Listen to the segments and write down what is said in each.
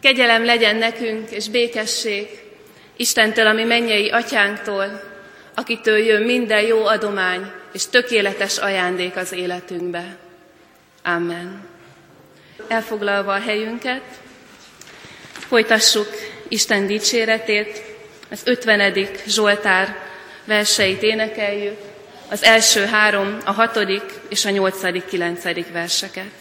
Kegyelem legyen nekünk, és békesség Istentől, ami mennyei atyánktól, akitől jön minden jó adomány és tökéletes ajándék az életünkbe. Amen. Elfoglalva a helyünket, folytassuk Isten dicséretét, az 50. Zsoltár verseit énekeljük, az első három, a hatodik és a nyolcadik, kilencedik verseket.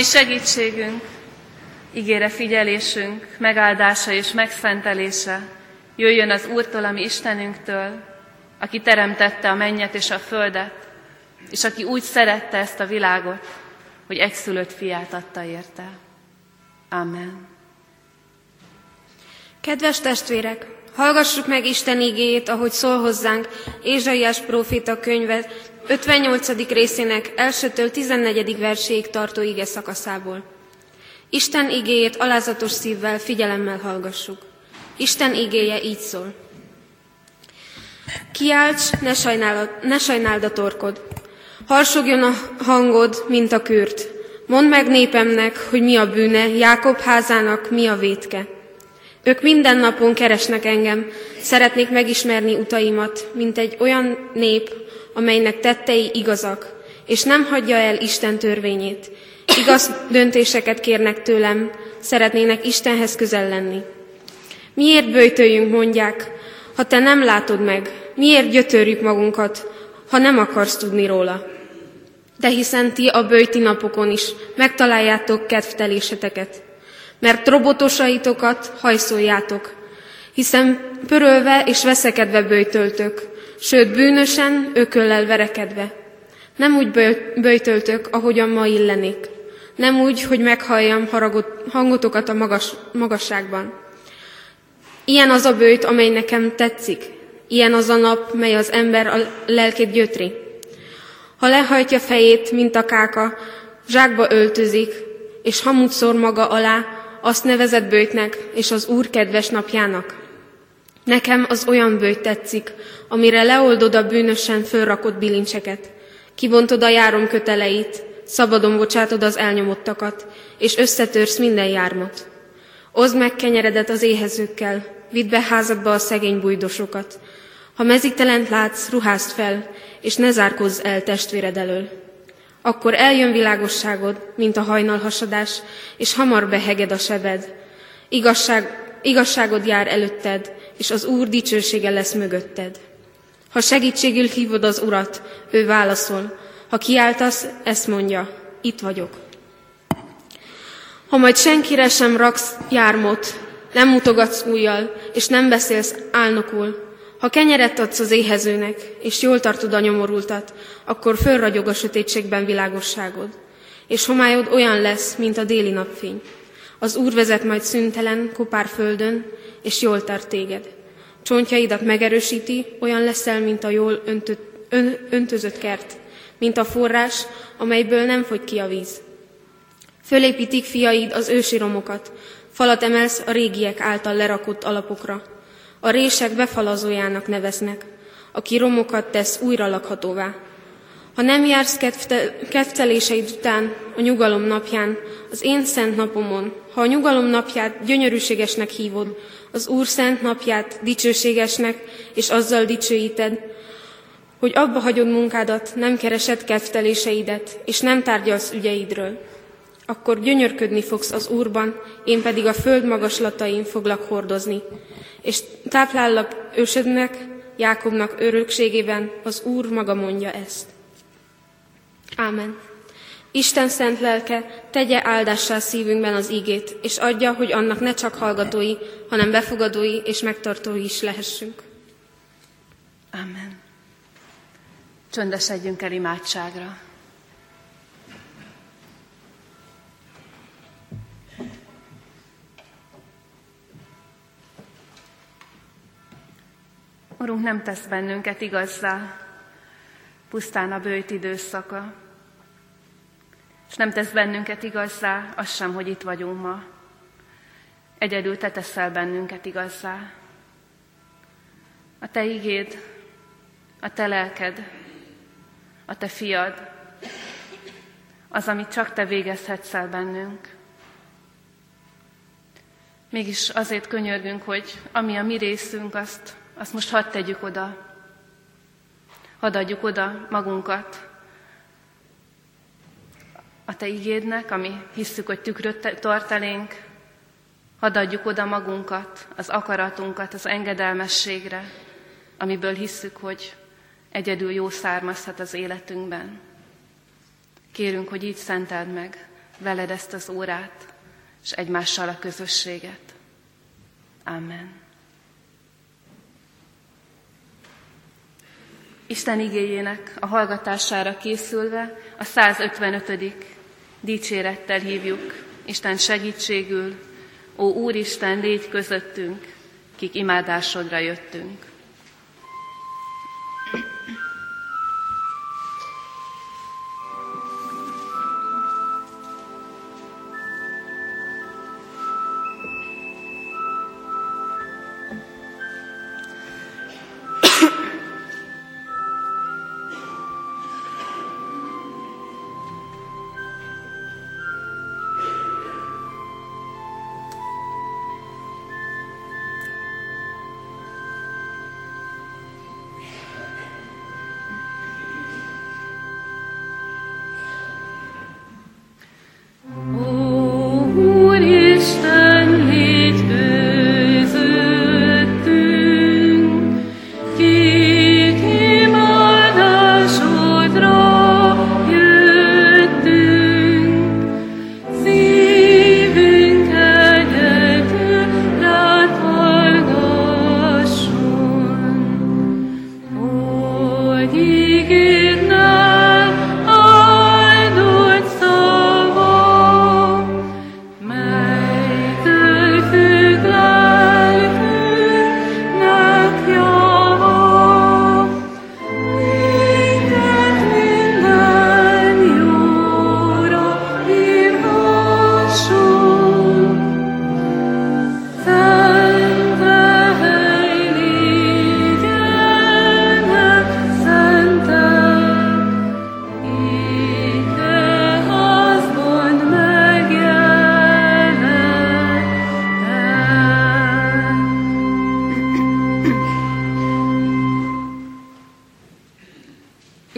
Ami segítségünk, ígére figyelésünk, megáldása és megszentelése jöjjön az Úrtól, ami Istenünktől, aki teremtette a mennyet és a földet, és aki úgy szerette ezt a világot, hogy egyszülött fiát adta érte. Amen. Kedves testvérek, hallgassuk meg Isten igéjét, ahogy szól hozzánk Ézsaiás próféta könyve 58. részének elsőtől 14. verséig tartó ige szakaszából. Isten igéjét alázatos szívvel, figyelemmel hallgassuk. Isten igéje így szól. Kiálts, ne, sajnálod, ne sajnáld a torkod. Harsogjon a hangod, mint a kürt. Mondd meg népemnek, hogy mi a bűne, Jákob házának mi a vétke. Ők minden napon keresnek engem, szeretnék megismerni utaimat, mint egy olyan nép, amelynek tettei igazak, és nem hagyja el Isten törvényét. Igaz döntéseket kérnek tőlem, szeretnének Istenhez közel lenni. Miért bőjtöljünk, mondják, ha te nem látod meg? Miért gyötörjük magunkat, ha nem akarsz tudni róla? De hiszen ti a bőjti napokon is megtaláljátok kedvteléseteket, mert robotosaitokat hajszoljátok, hiszen pörölve és veszekedve bőjtöltök, sőt bűnösen, ököllel verekedve. Nem úgy böjtöltök, ahogyan ma illenék. Nem úgy, hogy meghalljam haragot, hangotokat a magas, magasságban. Ilyen az a bőjt, amely nekem tetszik. Ilyen az a nap, mely az ember a lelkét gyötri. Ha lehajtja fejét, mint a káka, zsákba öltözik, és hamut szór maga alá, azt nevezett bőjtnek, és az Úr kedves napjának. Nekem az olyan bőjt tetszik, amire leoldod a bűnösen fölrakott bilincseket, kibontod a járom köteleit, szabadon bocsátod az elnyomottakat, és összetörsz minden jármot. Oszd meg kenyeredet az éhezőkkel, vidd be házadba a szegény bújdosokat. Ha mezítelent látsz, ruházd fel, és ne zárkozz el testvéred elől. Akkor eljön világosságod, mint a hajnalhasadás, és hamar beheged a sebed. Igazság, igazságod jár előtted, és az Úr dicsősége lesz mögötted. Ha segítségül hívod az Urat, ő válaszol. Ha kiáltasz, ezt mondja, itt vagyok. Ha majd senkire sem raksz jármot, nem mutogatsz újjal, és nem beszélsz álnokul, ha kenyeret adsz az éhezőnek, és jól tartod a nyomorultat, akkor fölragyog a sötétségben világosságod, és homályod olyan lesz, mint a déli napfény. Az Úr vezet majd szüntelen, kopár földön, és jól tart téged. Csontjaidat megerősíti, olyan leszel, mint a jól öntött, ön, öntözött kert, mint a forrás, amelyből nem fogy ki a víz. Fölépítik fiaid az ősi romokat, falat emelsz a régiek által lerakott alapokra. A rések befalazójának neveznek, aki romokat tesz újra lakhatóvá. Ha nem jársz kedvteléseid után a nyugalom napján, az én szent napomon, ha a nyugalom napját gyönyörűségesnek hívod, az Úr szent napját dicsőségesnek, és azzal dicsőíted, hogy abba hagyod munkádat, nem keresed kedvteléseidet, és nem tárgyalsz ügyeidről. Akkor gyönyörködni fogsz az Úrban, én pedig a föld magaslatain foglak hordozni, és táplállak ősödnek, Jákobnak örökségében, az Úr maga mondja ezt. Ámen. Isten szent lelke tegye áldássá szívünkben az igét, és adja, hogy annak ne csak hallgatói, hanem befogadói és megtartói is lehessünk. Amen. Csöndesedjünk el imádságra. Urunk nem tesz bennünket igazzá, pusztán a bőjt időszaka, és nem tesz bennünket igazzá, az sem, hogy itt vagyunk ma. Egyedül te teszel bennünket igazzá. A te igéd, a te lelked, a te fiad, az, amit csak te végezhetsz el bennünk. Mégis azért könyörgünk, hogy ami a mi részünk, azt, azt most hadd tegyük oda. Hadd adjuk oda magunkat a Te igédnek, ami hisszük, hogy tükröt tart elénk. Hadd adjuk oda magunkat, az akaratunkat, az engedelmességre, amiből hisszük, hogy egyedül jó származhat az életünkben. Kérünk, hogy így szenteld meg veled ezt az órát, és egymással a közösséget. Amen. Isten igéjének a hallgatására készülve a 155. dicsérettel hívjuk Isten segítségül, Ó Úristen, légy közöttünk, kik imádásodra jöttünk.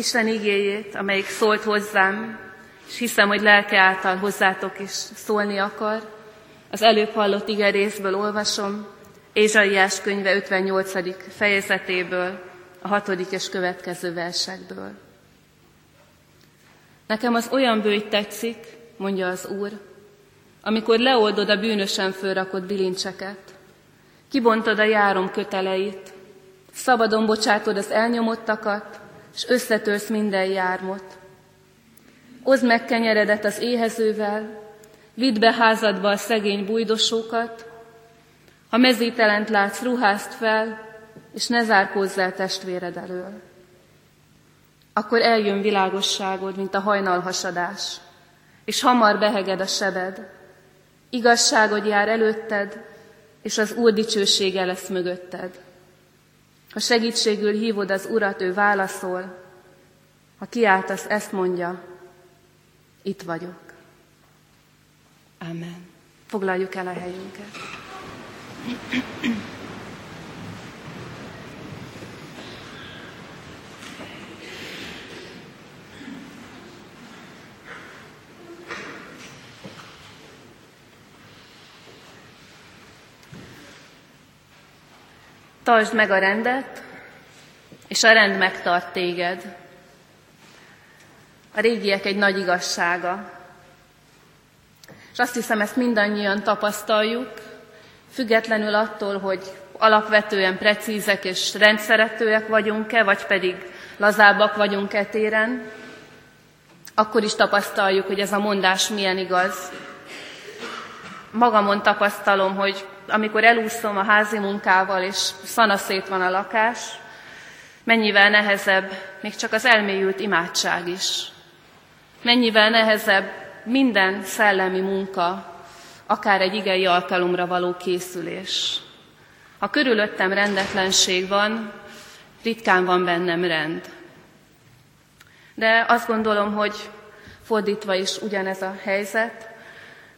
Isten igéjét, amelyik szólt hozzám, és hiszem, hogy lelke által hozzátok is szólni akar. Az előbb hallott ige részből olvasom, Ézsaiás könyve 58. fejezetéből, a hatodik és következő versekből. Nekem az olyan bőj tetszik, mondja az Úr, amikor leoldod a bűnösen fölrakott bilincseket, kibontod a járom köteleit, szabadon bocsátod az elnyomottakat, és összetörsz minden jármot. Oszd meg kenyeredet az éhezővel, vidd be házadba a szegény bújdosókat, ha mezítelent látsz, ruházt fel, és ne zárkózz el testvéred elől. Akkor eljön világosságod, mint a hajnalhasadás, és hamar beheged a sebed. Igazságod jár előtted, és az Úr dicsősége lesz mögötted. Ha segítségül hívod az Urat, ő válaszol. Ha kiáltasz, ezt mondja, itt vagyok. Amen. Foglaljuk el a helyünket. Tartsd meg a rendet, és a rend megtart téged. A régiek egy nagy igazsága. És azt hiszem, ezt mindannyian tapasztaljuk, függetlenül attól, hogy alapvetően precízek és rendszeretőek vagyunk-e, vagy pedig lazábbak vagyunk-e téren, akkor is tapasztaljuk, hogy ez a mondás milyen igaz. Magamon tapasztalom, hogy amikor elúszom a házi munkával, és szanaszét van a lakás, mennyivel nehezebb még csak az elmélyült imádság is. Mennyivel nehezebb minden szellemi munka, akár egy igei alkalomra való készülés. Ha körülöttem rendetlenség van, ritkán van bennem rend. De azt gondolom, hogy fordítva is ugyanez a helyzet,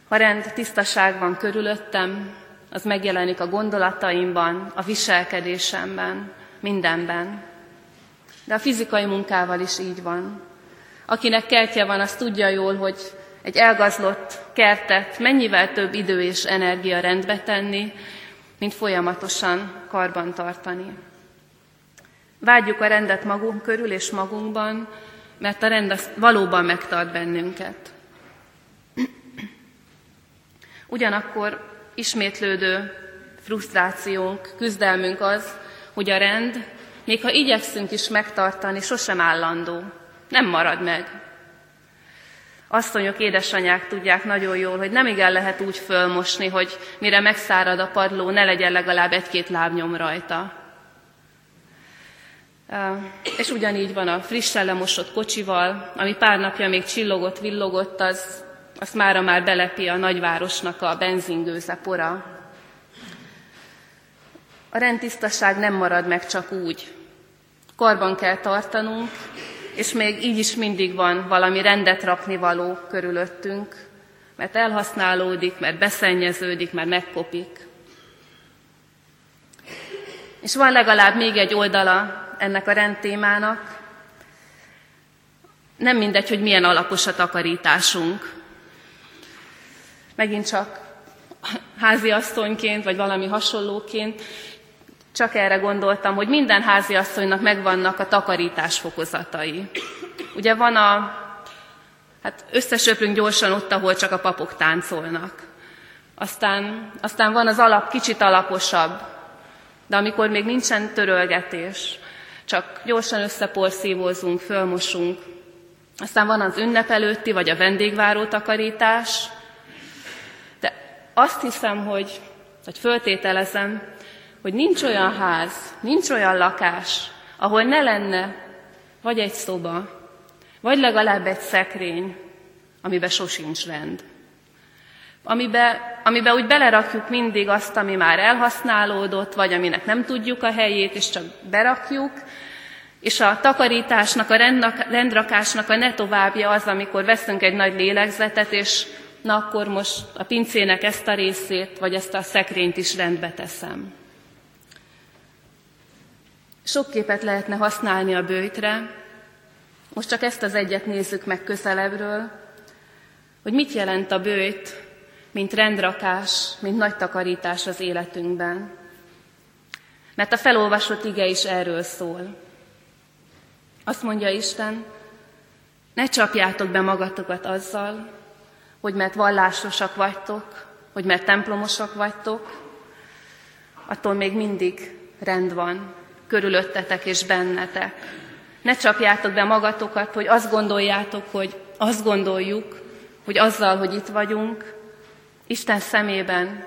ha rend, tisztaság van körülöttem, az megjelenik a gondolataimban, a viselkedésemben, mindenben. De a fizikai munkával is így van. Akinek kertje van, az tudja jól, hogy egy elgazlott kertet mennyivel több idő és energia rendbe tenni, mint folyamatosan karban tartani. Vágyjuk a rendet magunk körül és magunkban, mert a rend valóban megtart bennünket. Ugyanakkor ismétlődő frusztrációnk, küzdelmünk az, hogy a rend, még ha igyekszünk is megtartani, sosem állandó, nem marad meg. Asszonyok, édesanyák tudják nagyon jól, hogy nem igen lehet úgy fölmosni, hogy mire megszárad a padló, ne legyen legalább egy-két lábnyom rajta. És ugyanígy van a frissen lemosott kocsival, ami pár napja még csillogott, villogott, az, azt mára már belepi a nagyvárosnak a benzingőze pora. A rendtisztaság nem marad meg csak úgy. Karban kell tartanunk, és még így is mindig van valami rendet rakni való körülöttünk, mert elhasználódik, mert beszennyeződik, mert megkopik. És van legalább még egy oldala ennek a rendtémának. Nem mindegy, hogy milyen alapos a takarításunk. Megint csak háziasszonyként, vagy valami hasonlóként csak erre gondoltam, hogy minden háziasszonynak megvannak a takarítás fokozatai. Ugye van a, hát összesöprünk gyorsan ott, ahol csak a papok táncolnak. Aztán, aztán van az alap kicsit alaposabb, de amikor még nincsen törölgetés, csak gyorsan összeporszívózunk, fölmosunk. Aztán van az ünnep előtti, vagy a vendégváró takarítás. Azt hiszem, hogy, vagy föltételezem, hogy nincs olyan ház, nincs olyan lakás, ahol ne lenne vagy egy szoba, vagy legalább egy szekrény, amiben sosincs rend. Amibe, amibe úgy belerakjuk mindig azt, ami már elhasználódott, vagy aminek nem tudjuk a helyét, és csak berakjuk, és a takarításnak, a rendrakásnak a ne továbbja az, amikor veszünk egy nagy lélegzetet, és na akkor most a pincének ezt a részét, vagy ezt a szekrényt is rendbe teszem. Sok képet lehetne használni a bőjtre, most csak ezt az egyet nézzük meg közelebbről, hogy mit jelent a bőjt, mint rendrakás, mint nagy takarítás az életünkben. Mert a felolvasott ige is erről szól. Azt mondja Isten, ne csapjátok be magatokat azzal, hogy mert vallásosak vagytok, hogy mert templomosak vagytok, attól még mindig rend van, körülöttetek és bennetek. Ne csapjátok be magatokat, hogy azt gondoljátok, hogy azt gondoljuk, hogy azzal, hogy itt vagyunk, Isten szemében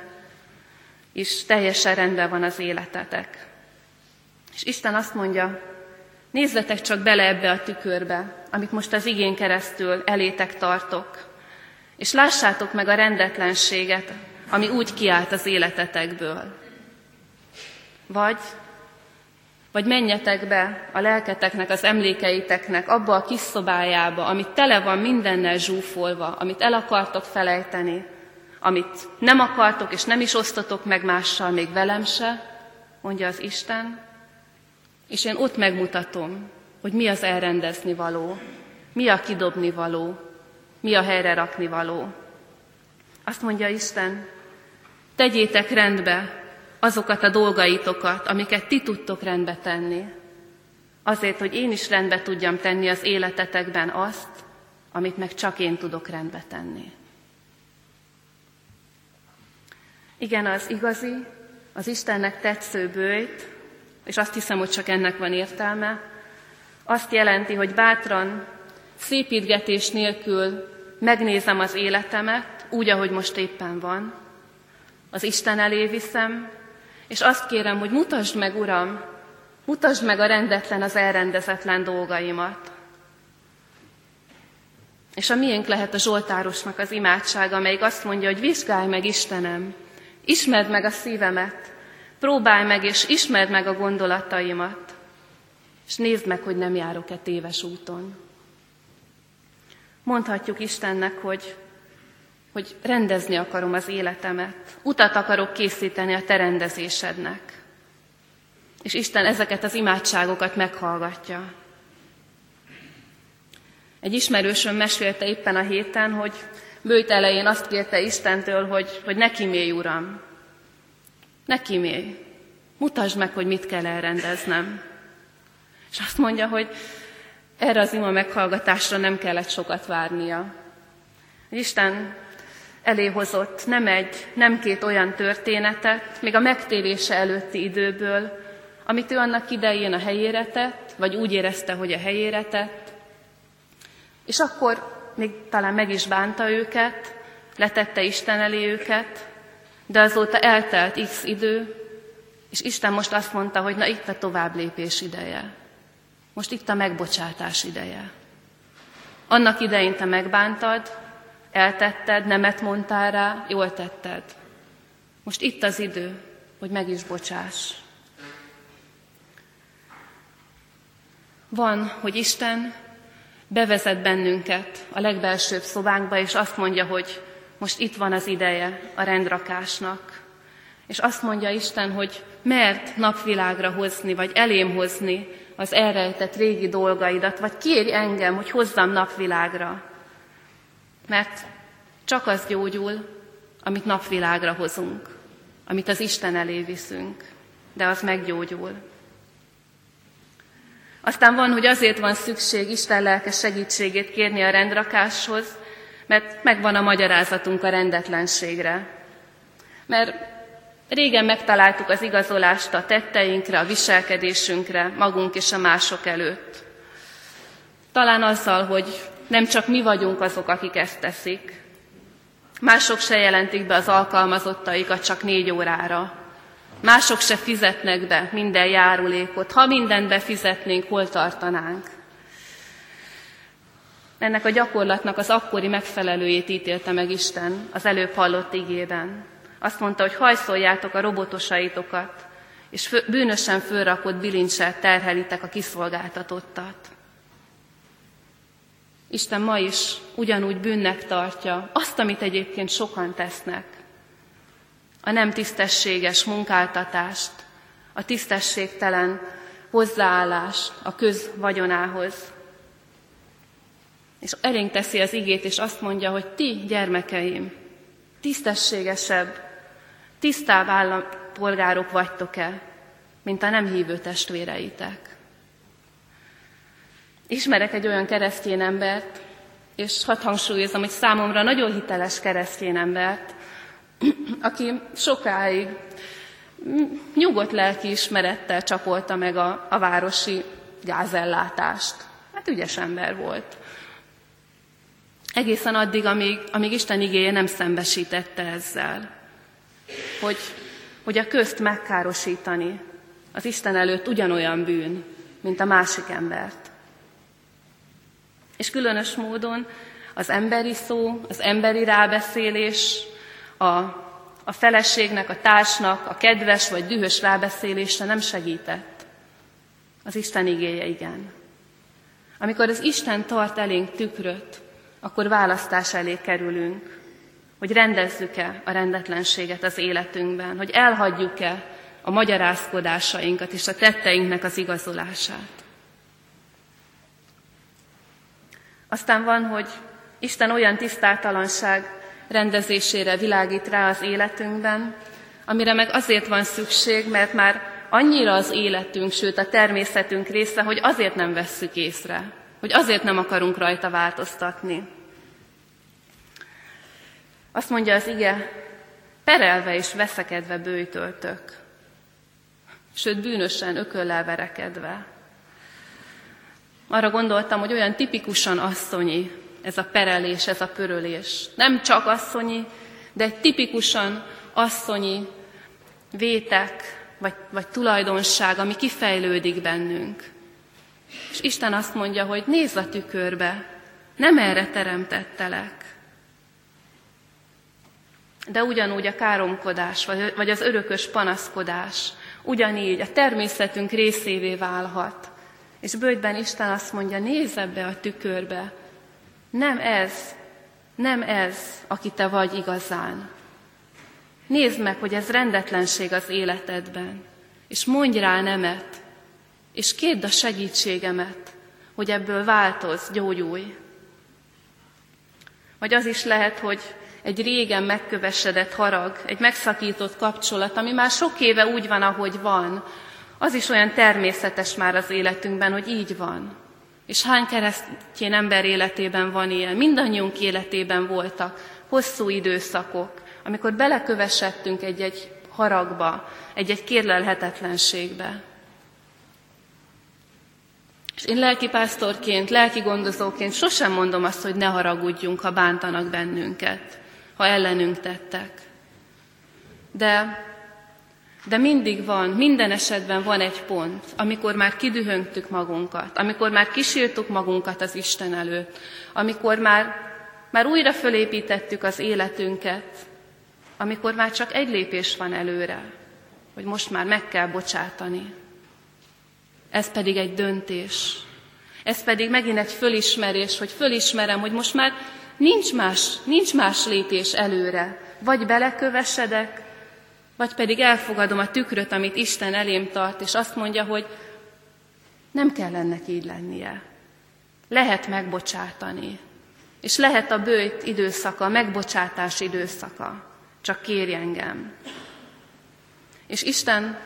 is teljesen rendben van az életetek. És Isten azt mondja, nézzetek csak bele ebbe a tükörbe, amit most az igén keresztül elétek tartok, és lássátok meg a rendetlenséget, ami úgy kiállt az életetekből. Vagy vagy menjetek be a lelketeknek, az emlékeiteknek abba a kis szobájába, amit tele van mindennel zsúfolva, amit el akartok felejteni, amit nem akartok és nem is osztotok meg mással, még velem se, mondja az Isten, és én ott megmutatom, hogy mi az elrendezni való, mi a kidobni való, mi a helyre rakni való. Azt mondja Isten, tegyétek rendbe azokat a dolgaitokat, amiket ti tudtok rendbe tenni, azért, hogy én is rendbe tudjam tenni az életetekben azt, amit meg csak én tudok rendbe tenni. Igen, az igazi, az Istennek tetsző bőjt, és azt hiszem, hogy csak ennek van értelme, azt jelenti, hogy bátran, szépítgetés nélkül megnézem az életemet, úgy, ahogy most éppen van, az Isten elé viszem, és azt kérem, hogy mutasd meg, Uram, mutasd meg a rendetlen, az elrendezetlen dolgaimat. És a miénk lehet a Zsoltárosnak az imádsága, amelyik azt mondja, hogy vizsgálj meg, Istenem, ismerd meg a szívemet, próbálj meg és ismerd meg a gondolataimat, és nézd meg, hogy nem járok-e téves úton. Mondhatjuk Istennek, hogy, hogy rendezni akarom az életemet, utat akarok készíteni a te rendezésednek. És Isten ezeket az imádságokat meghallgatja. Egy ismerősöm mesélte éppen a héten, hogy bőjt elején azt kérte Istentől, hogy, hogy ne kimélj, Uram. Ne kimélj. Mutasd meg, hogy mit kell elrendeznem. És azt mondja, hogy erre az ima meghallgatásra nem kellett sokat várnia. Isten elé hozott nem egy, nem két olyan történetet, még a megtérése előtti időből, amit ő annak idején a helyére tett, vagy úgy érezte, hogy a helyére tett, és akkor még talán meg is bánta őket, letette Isten elé őket, de azóta eltelt x idő, és Isten most azt mondta, hogy na itt a tovább lépés ideje. Most itt a megbocsátás ideje. Annak idején te megbántad, eltetted, nemet mondtál rá, jól tetted. Most itt az idő, hogy meg is bocsáss. Van, hogy Isten bevezet bennünket a legbelsőbb szobánkba, és azt mondja, hogy most itt van az ideje a rendrakásnak. És azt mondja Isten, hogy mert napvilágra hozni, vagy elém hozni az elrejtett régi dolgaidat, vagy kérj engem, hogy hozzam napvilágra. Mert csak az gyógyul, amit napvilágra hozunk, amit az Isten elé viszünk, de az meggyógyul. Aztán van, hogy azért van szükség Isten lelke segítségét kérni a rendrakáshoz, mert megvan a magyarázatunk a rendetlenségre. Mert régen megtaláltuk az igazolást a tetteinkre, a viselkedésünkre, magunk és a mások előtt. Talán azzal, hogy nem csak mi vagyunk azok, akik ezt teszik. Mások se jelentik be az alkalmazottaikat csak négy órára, Mások se fizetnek be minden járulékot. Ha mindent befizetnénk, hol tartanánk? Ennek a gyakorlatnak az akkori megfelelőjét ítélte meg Isten az előbb hallott igében. Azt mondta, hogy hajszoljátok a robotosaitokat, és fő, bűnösen fölrakott bilincset terhelitek a kiszolgáltatottat. Isten ma is ugyanúgy bűnnek tartja azt, amit egyébként sokan tesznek a nem tisztességes munkáltatást, a tisztességtelen hozzáállást a közvagyonához. És erénk teszi az igét, és azt mondja, hogy ti, gyermekeim, tisztességesebb, tisztább állampolgárok vagytok-e, mint a nem hívő testvéreitek. Ismerek egy olyan keresztény embert, és hadd hangsúlyozom, hogy számomra nagyon hiteles keresztény embert, aki sokáig nyugodt lelki ismerettel csapolta meg a, a városi gázellátást. Hát ügyes ember volt. Egészen addig, amíg, amíg Isten igéje nem szembesítette ezzel, hogy, hogy a közt megkárosítani az Isten előtt ugyanolyan bűn, mint a másik embert. És különös módon az emberi szó, az emberi rábeszélés, a, a feleségnek, a társnak a kedves vagy dühös rábeszélése nem segített. Az Isten igéje igen. Amikor az Isten tart elénk tükröt, akkor választás elé kerülünk, hogy rendezzük-e a rendetlenséget az életünkben, hogy elhagyjuk-e a magyarázkodásainkat és a tetteinknek az igazolását. Aztán van, hogy Isten olyan tisztátalanság rendezésére világít rá az életünkben, amire meg azért van szükség, mert már annyira az életünk, sőt a természetünk része, hogy azért nem vesszük észre, hogy azért nem akarunk rajta változtatni. Azt mondja az ige, perelve és veszekedve bőjtöltök, sőt bűnösen ököllel verekedve. Arra gondoltam, hogy olyan tipikusan asszonyi ez a perelés, ez a pörölés. Nem csak asszonyi, de egy tipikusan asszonyi vétek, vagy, vagy tulajdonság, ami kifejlődik bennünk. És Isten azt mondja, hogy nézz a tükörbe, nem erre teremtettelek. De ugyanúgy a káromkodás, vagy, az örökös panaszkodás, ugyanígy a természetünk részévé válhat. És bőjtben Isten azt mondja, nézz ebbe a tükörbe, nem ez nem ez, aki te vagy igazán. Nézd meg, hogy ez rendetlenség az életedben, és mondj rá nemet, és kérd a segítségemet, hogy ebből változ, gyógyulj. Vagy az is lehet, hogy egy régen megkövesedett harag, egy megszakított kapcsolat, ami már sok éve úgy van, ahogy van, az is olyan természetes már az életünkben, hogy így van. És hány keresztjén ember életében van ilyen? Mindannyiunk életében voltak hosszú időszakok, amikor belekövesedtünk egy-egy haragba, egy-egy kérlelhetetlenségbe. És én lelkipásztorként, lelki gondozóként sosem mondom azt, hogy ne haragudjunk, ha bántanak bennünket, ha ellenünk tettek. De, de mindig van, minden esetben van egy pont, amikor már kidühöngtük magunkat, amikor már kísértük magunkat az Isten előtt, amikor már, már újra fölépítettük az életünket, amikor már csak egy lépés van előre, hogy most már meg kell bocsátani. Ez pedig egy döntés. Ez pedig megint egy fölismerés, hogy fölismerem, hogy most már nincs más, nincs más lépés előre. Vagy belekövesedek, vagy pedig elfogadom a tükröt, amit Isten elém tart, és azt mondja, hogy nem kell ennek így lennie. Lehet megbocsátani. És lehet a bőjt időszaka, a megbocsátás időszaka. Csak kérj engem. És Isten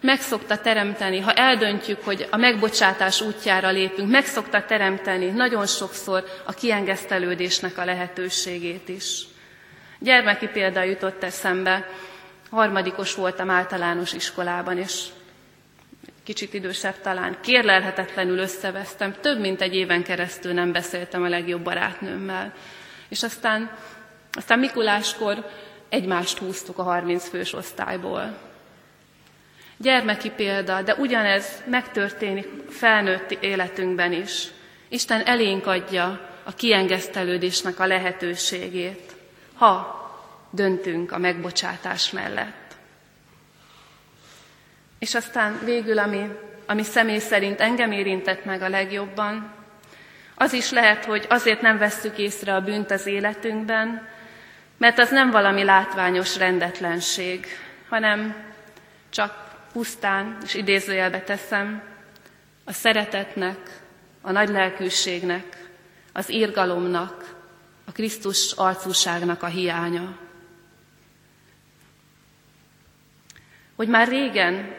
meg szokta teremteni, ha eldöntjük, hogy a megbocsátás útjára lépünk, meg szokta teremteni nagyon sokszor a kiengesztelődésnek a lehetőségét is. Gyermeki példa jutott eszembe, harmadikos voltam általános iskolában, és kicsit idősebb talán, kérlelhetetlenül összevesztem, több mint egy éven keresztül nem beszéltem a legjobb barátnőmmel. És aztán, aztán Mikuláskor egymást húztuk a 30 fős osztályból. Gyermeki példa, de ugyanez megtörténik felnőtt életünkben is. Isten elénk adja a kiengesztelődésnek a lehetőségét, ha döntünk a megbocsátás mellett. És aztán végül, ami, ami személy szerint engem érintett meg a legjobban, az is lehet, hogy azért nem vesszük észre a bűnt az életünkben, mert az nem valami látványos rendetlenség, hanem csak pusztán, és idézőjelbe teszem, a szeretetnek, a nagy lelkűségnek, az írgalomnak, a Krisztus arcúságnak a hiánya. Hogy már régen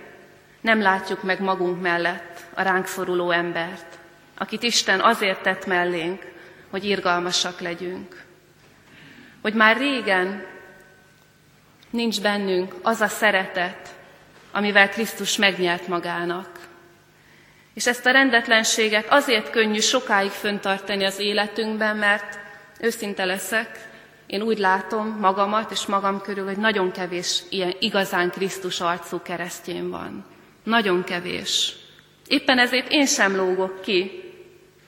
nem látjuk meg magunk mellett a ránk szoruló embert, akit Isten azért tett mellénk, hogy irgalmasak legyünk. Hogy már régen nincs bennünk az a szeretet, amivel Krisztus megnyert magának. És ezt a rendetlenséget azért könnyű sokáig föntartani az életünkben, mert őszinte leszek, én úgy látom magamat és magam körül, hogy nagyon kevés ilyen igazán Krisztus arcú keresztjén van. Nagyon kevés. Éppen ezért én sem lógok ki,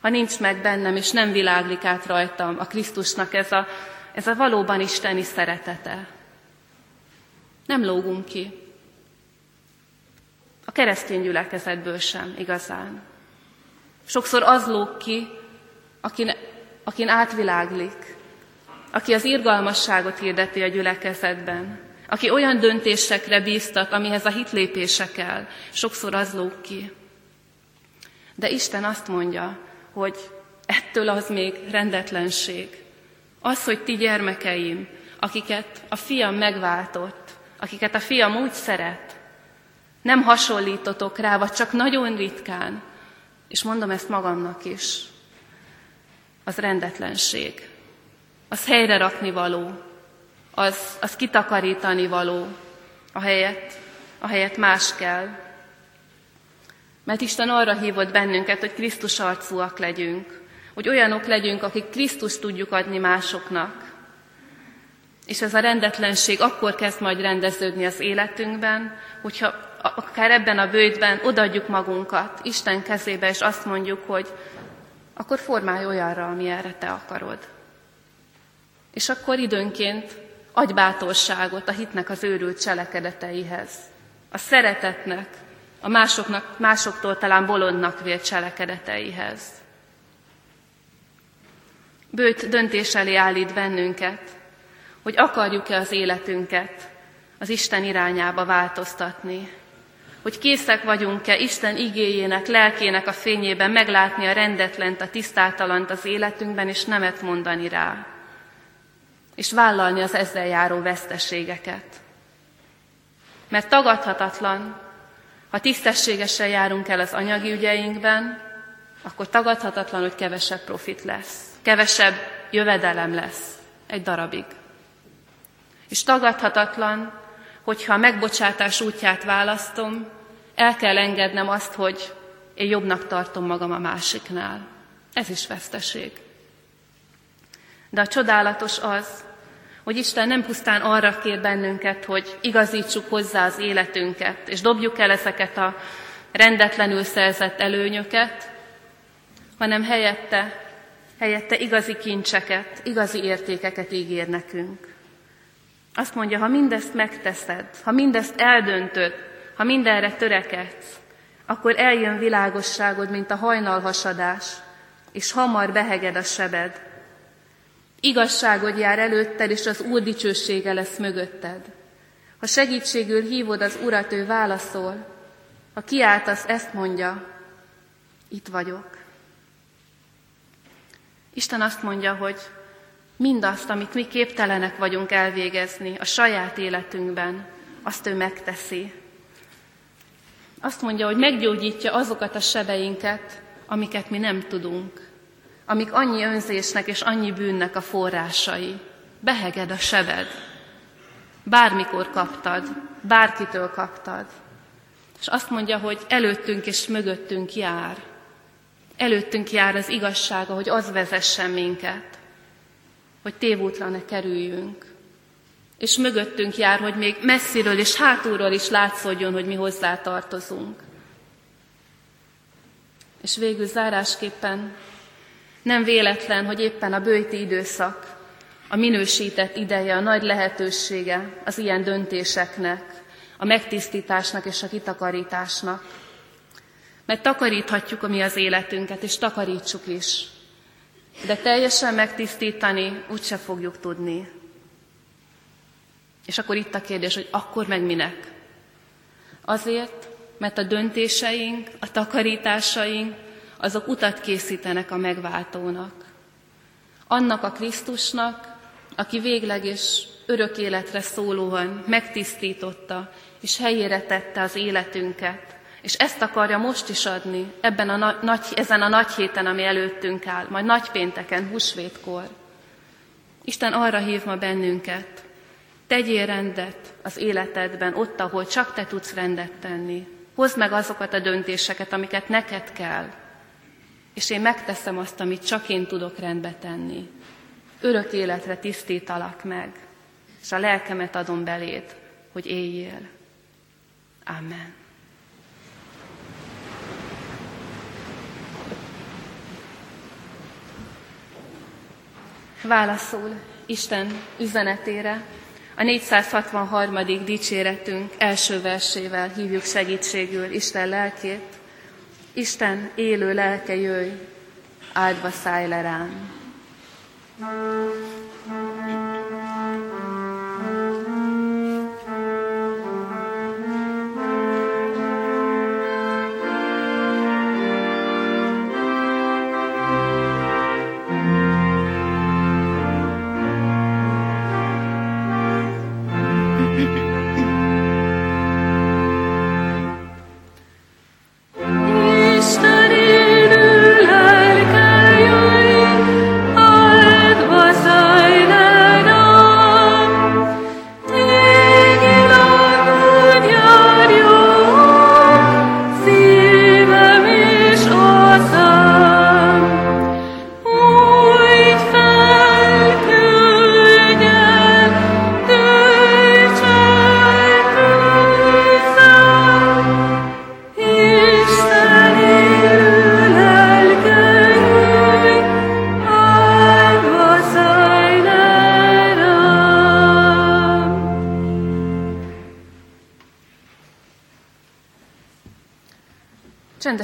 ha nincs meg bennem, és nem világlik át rajtam a Krisztusnak ez a, ez a valóban isteni szeretete. Nem lógunk ki. A keresztény gyülekezetből sem igazán. Sokszor az lóg ki, akin, akin átviláglik, aki az irgalmasságot hirdeti a gyülekezetben, aki olyan döntésekre bíztat, amihez a hitlépése kell, sokszor az lóg ki. De Isten azt mondja, hogy ettől az még rendetlenség. Az, hogy ti gyermekeim, akiket a fiam megváltott, akiket a fiam úgy szeret, nem hasonlítotok rá, vagy csak nagyon ritkán, és mondom ezt magamnak is, az rendetlenség. Az helyre rakni való, az, az kitakarítani való, a helyet, a helyet más kell. Mert Isten arra hívott bennünket, hogy Krisztus arcúak legyünk, hogy olyanok legyünk, akik Krisztus tudjuk adni másoknak. És ez a rendetlenség akkor kezd majd rendeződni az életünkben, hogyha akár ebben a bőjtben odaadjuk magunkat Isten kezébe, és azt mondjuk, hogy akkor formálj olyanra, ami erre te akarod. És akkor időnként adj bátorságot a hitnek az őrült cselekedeteihez, a szeretetnek, a másoknak, másoktól talán bolondnak vélt cselekedeteihez. Bőt döntés elé állít bennünket, hogy akarjuk-e az életünket az Isten irányába változtatni, hogy készek vagyunk-e Isten igéjének, lelkének a fényében meglátni a rendetlent, a tisztátalant az életünkben, és nemet mondani rá, és vállalni az ezzel járó veszteségeket. Mert tagadhatatlan, ha tisztességesen járunk el az anyagi ügyeinkben, akkor tagadhatatlan, hogy kevesebb profit lesz, kevesebb jövedelem lesz egy darabig. És tagadhatatlan, hogyha a megbocsátás útját választom, el kell engednem azt, hogy én jobbnak tartom magam a másiknál. Ez is veszteség. De a csodálatos az, hogy Isten nem pusztán arra kér bennünket, hogy igazítsuk hozzá az életünket, és dobjuk el ezeket a rendetlenül szerzett előnyöket, hanem helyette, helyette igazi kincseket, igazi értékeket ígér nekünk. Azt mondja, ha mindezt megteszed, ha mindezt eldöntöd, ha mindenre törekedsz, akkor eljön világosságod, mint a hajnalhasadás, és hamar beheged a sebed. Igazságod jár előtted, és az Úr dicsősége lesz mögötted. Ha segítségül hívod az Urat, ő válaszol. Ha kiáltasz, ezt mondja, itt vagyok. Isten azt mondja, hogy mindazt, amit mi képtelenek vagyunk elvégezni a saját életünkben, azt ő megteszi. Azt mondja, hogy meggyógyítja azokat a sebeinket, amiket mi nem tudunk, amik annyi önzésnek és annyi bűnnek a forrásai. Beheged a sebed. Bármikor kaptad, bárkitől kaptad. És azt mondja, hogy előttünk és mögöttünk jár. Előttünk jár az igazsága, hogy az vezessen minket, hogy tévútra ne kerüljünk. És mögöttünk jár, hogy még messziről és hátulról is látszódjon, hogy mi hozzá tartozunk. És végül zárásképpen nem véletlen, hogy éppen a bőti időszak, a minősített ideje, a nagy lehetősége az ilyen döntéseknek, a megtisztításnak és a kitakarításnak. Mert takaríthatjuk a mi az életünket, és takarítsuk is. De teljesen megtisztítani úgyse fogjuk tudni. És akkor itt a kérdés, hogy akkor meg minek? Azért, mert a döntéseink, a takarításaink, azok utat készítenek a megváltónak. Annak a Krisztusnak, aki végleg és örök életre szólóan megtisztította és helyére tette az életünket, és ezt akarja most is adni, ebben a nagy, ezen a nagy héten, ami előttünk áll, majd nagy pénteken, húsvétkor. Isten arra hív ma bennünket, tegyél rendet az életedben, ott, ahol csak te tudsz rendet tenni. Hozd meg azokat a döntéseket, amiket neked kell, és én megteszem azt, amit csak én tudok rendbe tenni. Örök életre tisztítalak meg, és a lelkemet adom beléd, hogy éljél. Amen. Válaszol Isten üzenetére, a 463. dicséretünk első versével hívjuk segítségül Isten lelkét, Isten élő lelke jöjj, áldva szállj le rám.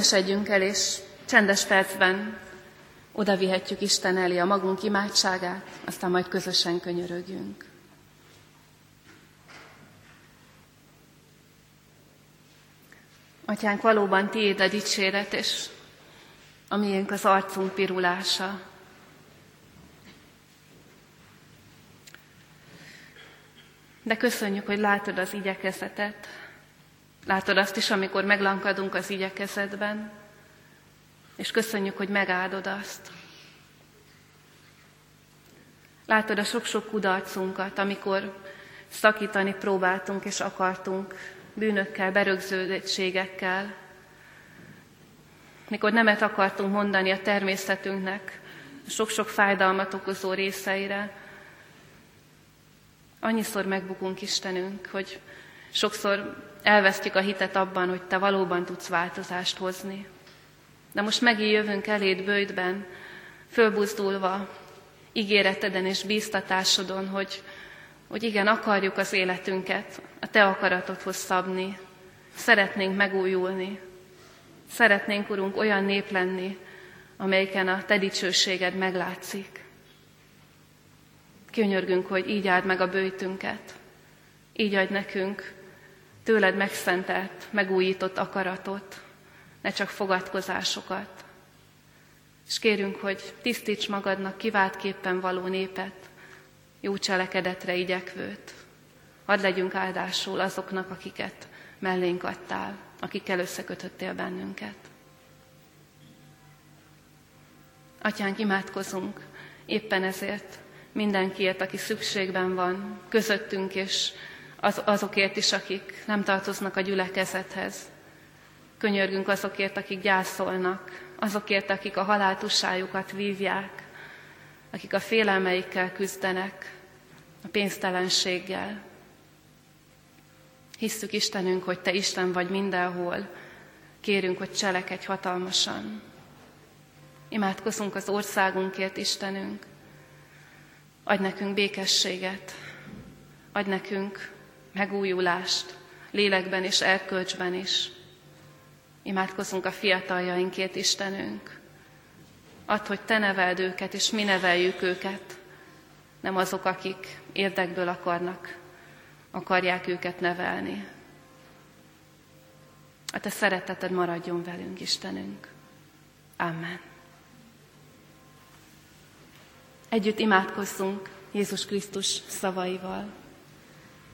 Csendesedjünk el, és csendes percben oda vihetjük Isten elé a magunk imádságát, aztán majd közösen könyörögjünk. Atyánk, valóban tiéd a dicséret, és a miénk az arcunk pirulása. De köszönjük, hogy látod az igyekezetet. Látod azt is, amikor meglankadunk az igyekezetben, és köszönjük, hogy megáldod azt. Látod a sok-sok kudarcunkat, amikor szakítani próbáltunk és akartunk bűnökkel, berögződöttségekkel, mikor nemet akartunk mondani a természetünknek, sok-sok fájdalmat okozó részeire, annyiszor megbukunk Istenünk, hogy sokszor elvesztjük a hitet abban, hogy Te valóban tudsz változást hozni. De most megint jövünk eléd bőjtben, fölbuzdulva, ígéreteden és bíztatásodon, hogy, hogy igen, akarjuk az életünket a Te akaratodhoz szabni, szeretnénk megújulni, szeretnénk, Urunk, olyan nép lenni, amelyiken a Te dicsőséged meglátszik. Könyörgünk, hogy így áld meg a bőjtünket, így adj nekünk tőled megszentelt, megújított akaratot, ne csak fogadkozásokat. És kérünk, hogy tisztíts magadnak kiváltképpen való népet, jó cselekedetre igyekvőt. Hadd legyünk áldásul azoknak, akiket mellénk adtál, akikkel összekötöttél bennünket. Atyánk, imádkozunk éppen ezért mindenkiért, aki szükségben van, közöttünk és az, azokért is, akik nem tartoznak a gyülekezethez. Könyörgünk azokért, akik gyászolnak, azokért, akik a haláltussájukat vívják, akik a félelmeikkel küzdenek, a pénztelenséggel. Hisszük Istenünk, hogy Te Isten vagy mindenhol, kérünk, hogy cselekedj hatalmasan. Imádkozunk az országunkért, Istenünk. Adj nekünk békességet, adj nekünk megújulást, lélekben és erkölcsben is. Imádkozunk a fiataljainkért, Istenünk. Add, hogy Te neveld őket, és mi neveljük őket, nem azok, akik érdekből akarnak, akarják őket nevelni. A Te szereteted maradjon velünk, Istenünk. Amen. Együtt imádkozzunk Jézus Krisztus szavaival.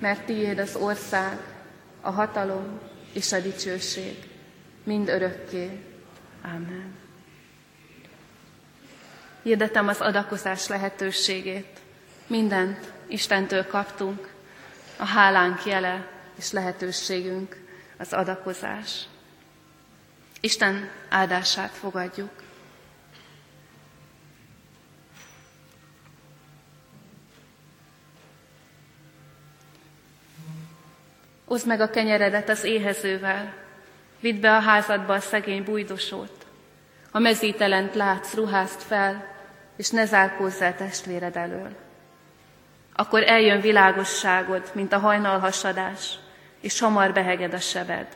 mert tiéd az ország, a hatalom és a dicsőség, mind örökké. Amen. Hirdetem az adakozás lehetőségét. Mindent Istentől kaptunk, a hálánk jele és lehetőségünk az adakozás. Isten áldását fogadjuk. Oszd meg a kenyeredet az éhezővel, vidd be a házadba a szegény bújdosót. A mezítelent látsz, ruházt fel, és ne zárkózz el testvéred elől. Akkor eljön világosságod, mint a hajnalhasadás, és hamar beheged a sebed.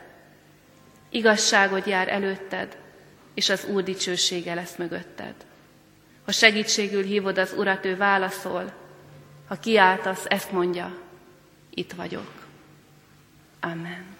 Igazságod jár előtted, és az Úr dicsősége lesz mögötted. Ha segítségül hívod az Urat, ő válaszol, ha kiáltasz, ezt mondja, itt vagyok. Amen.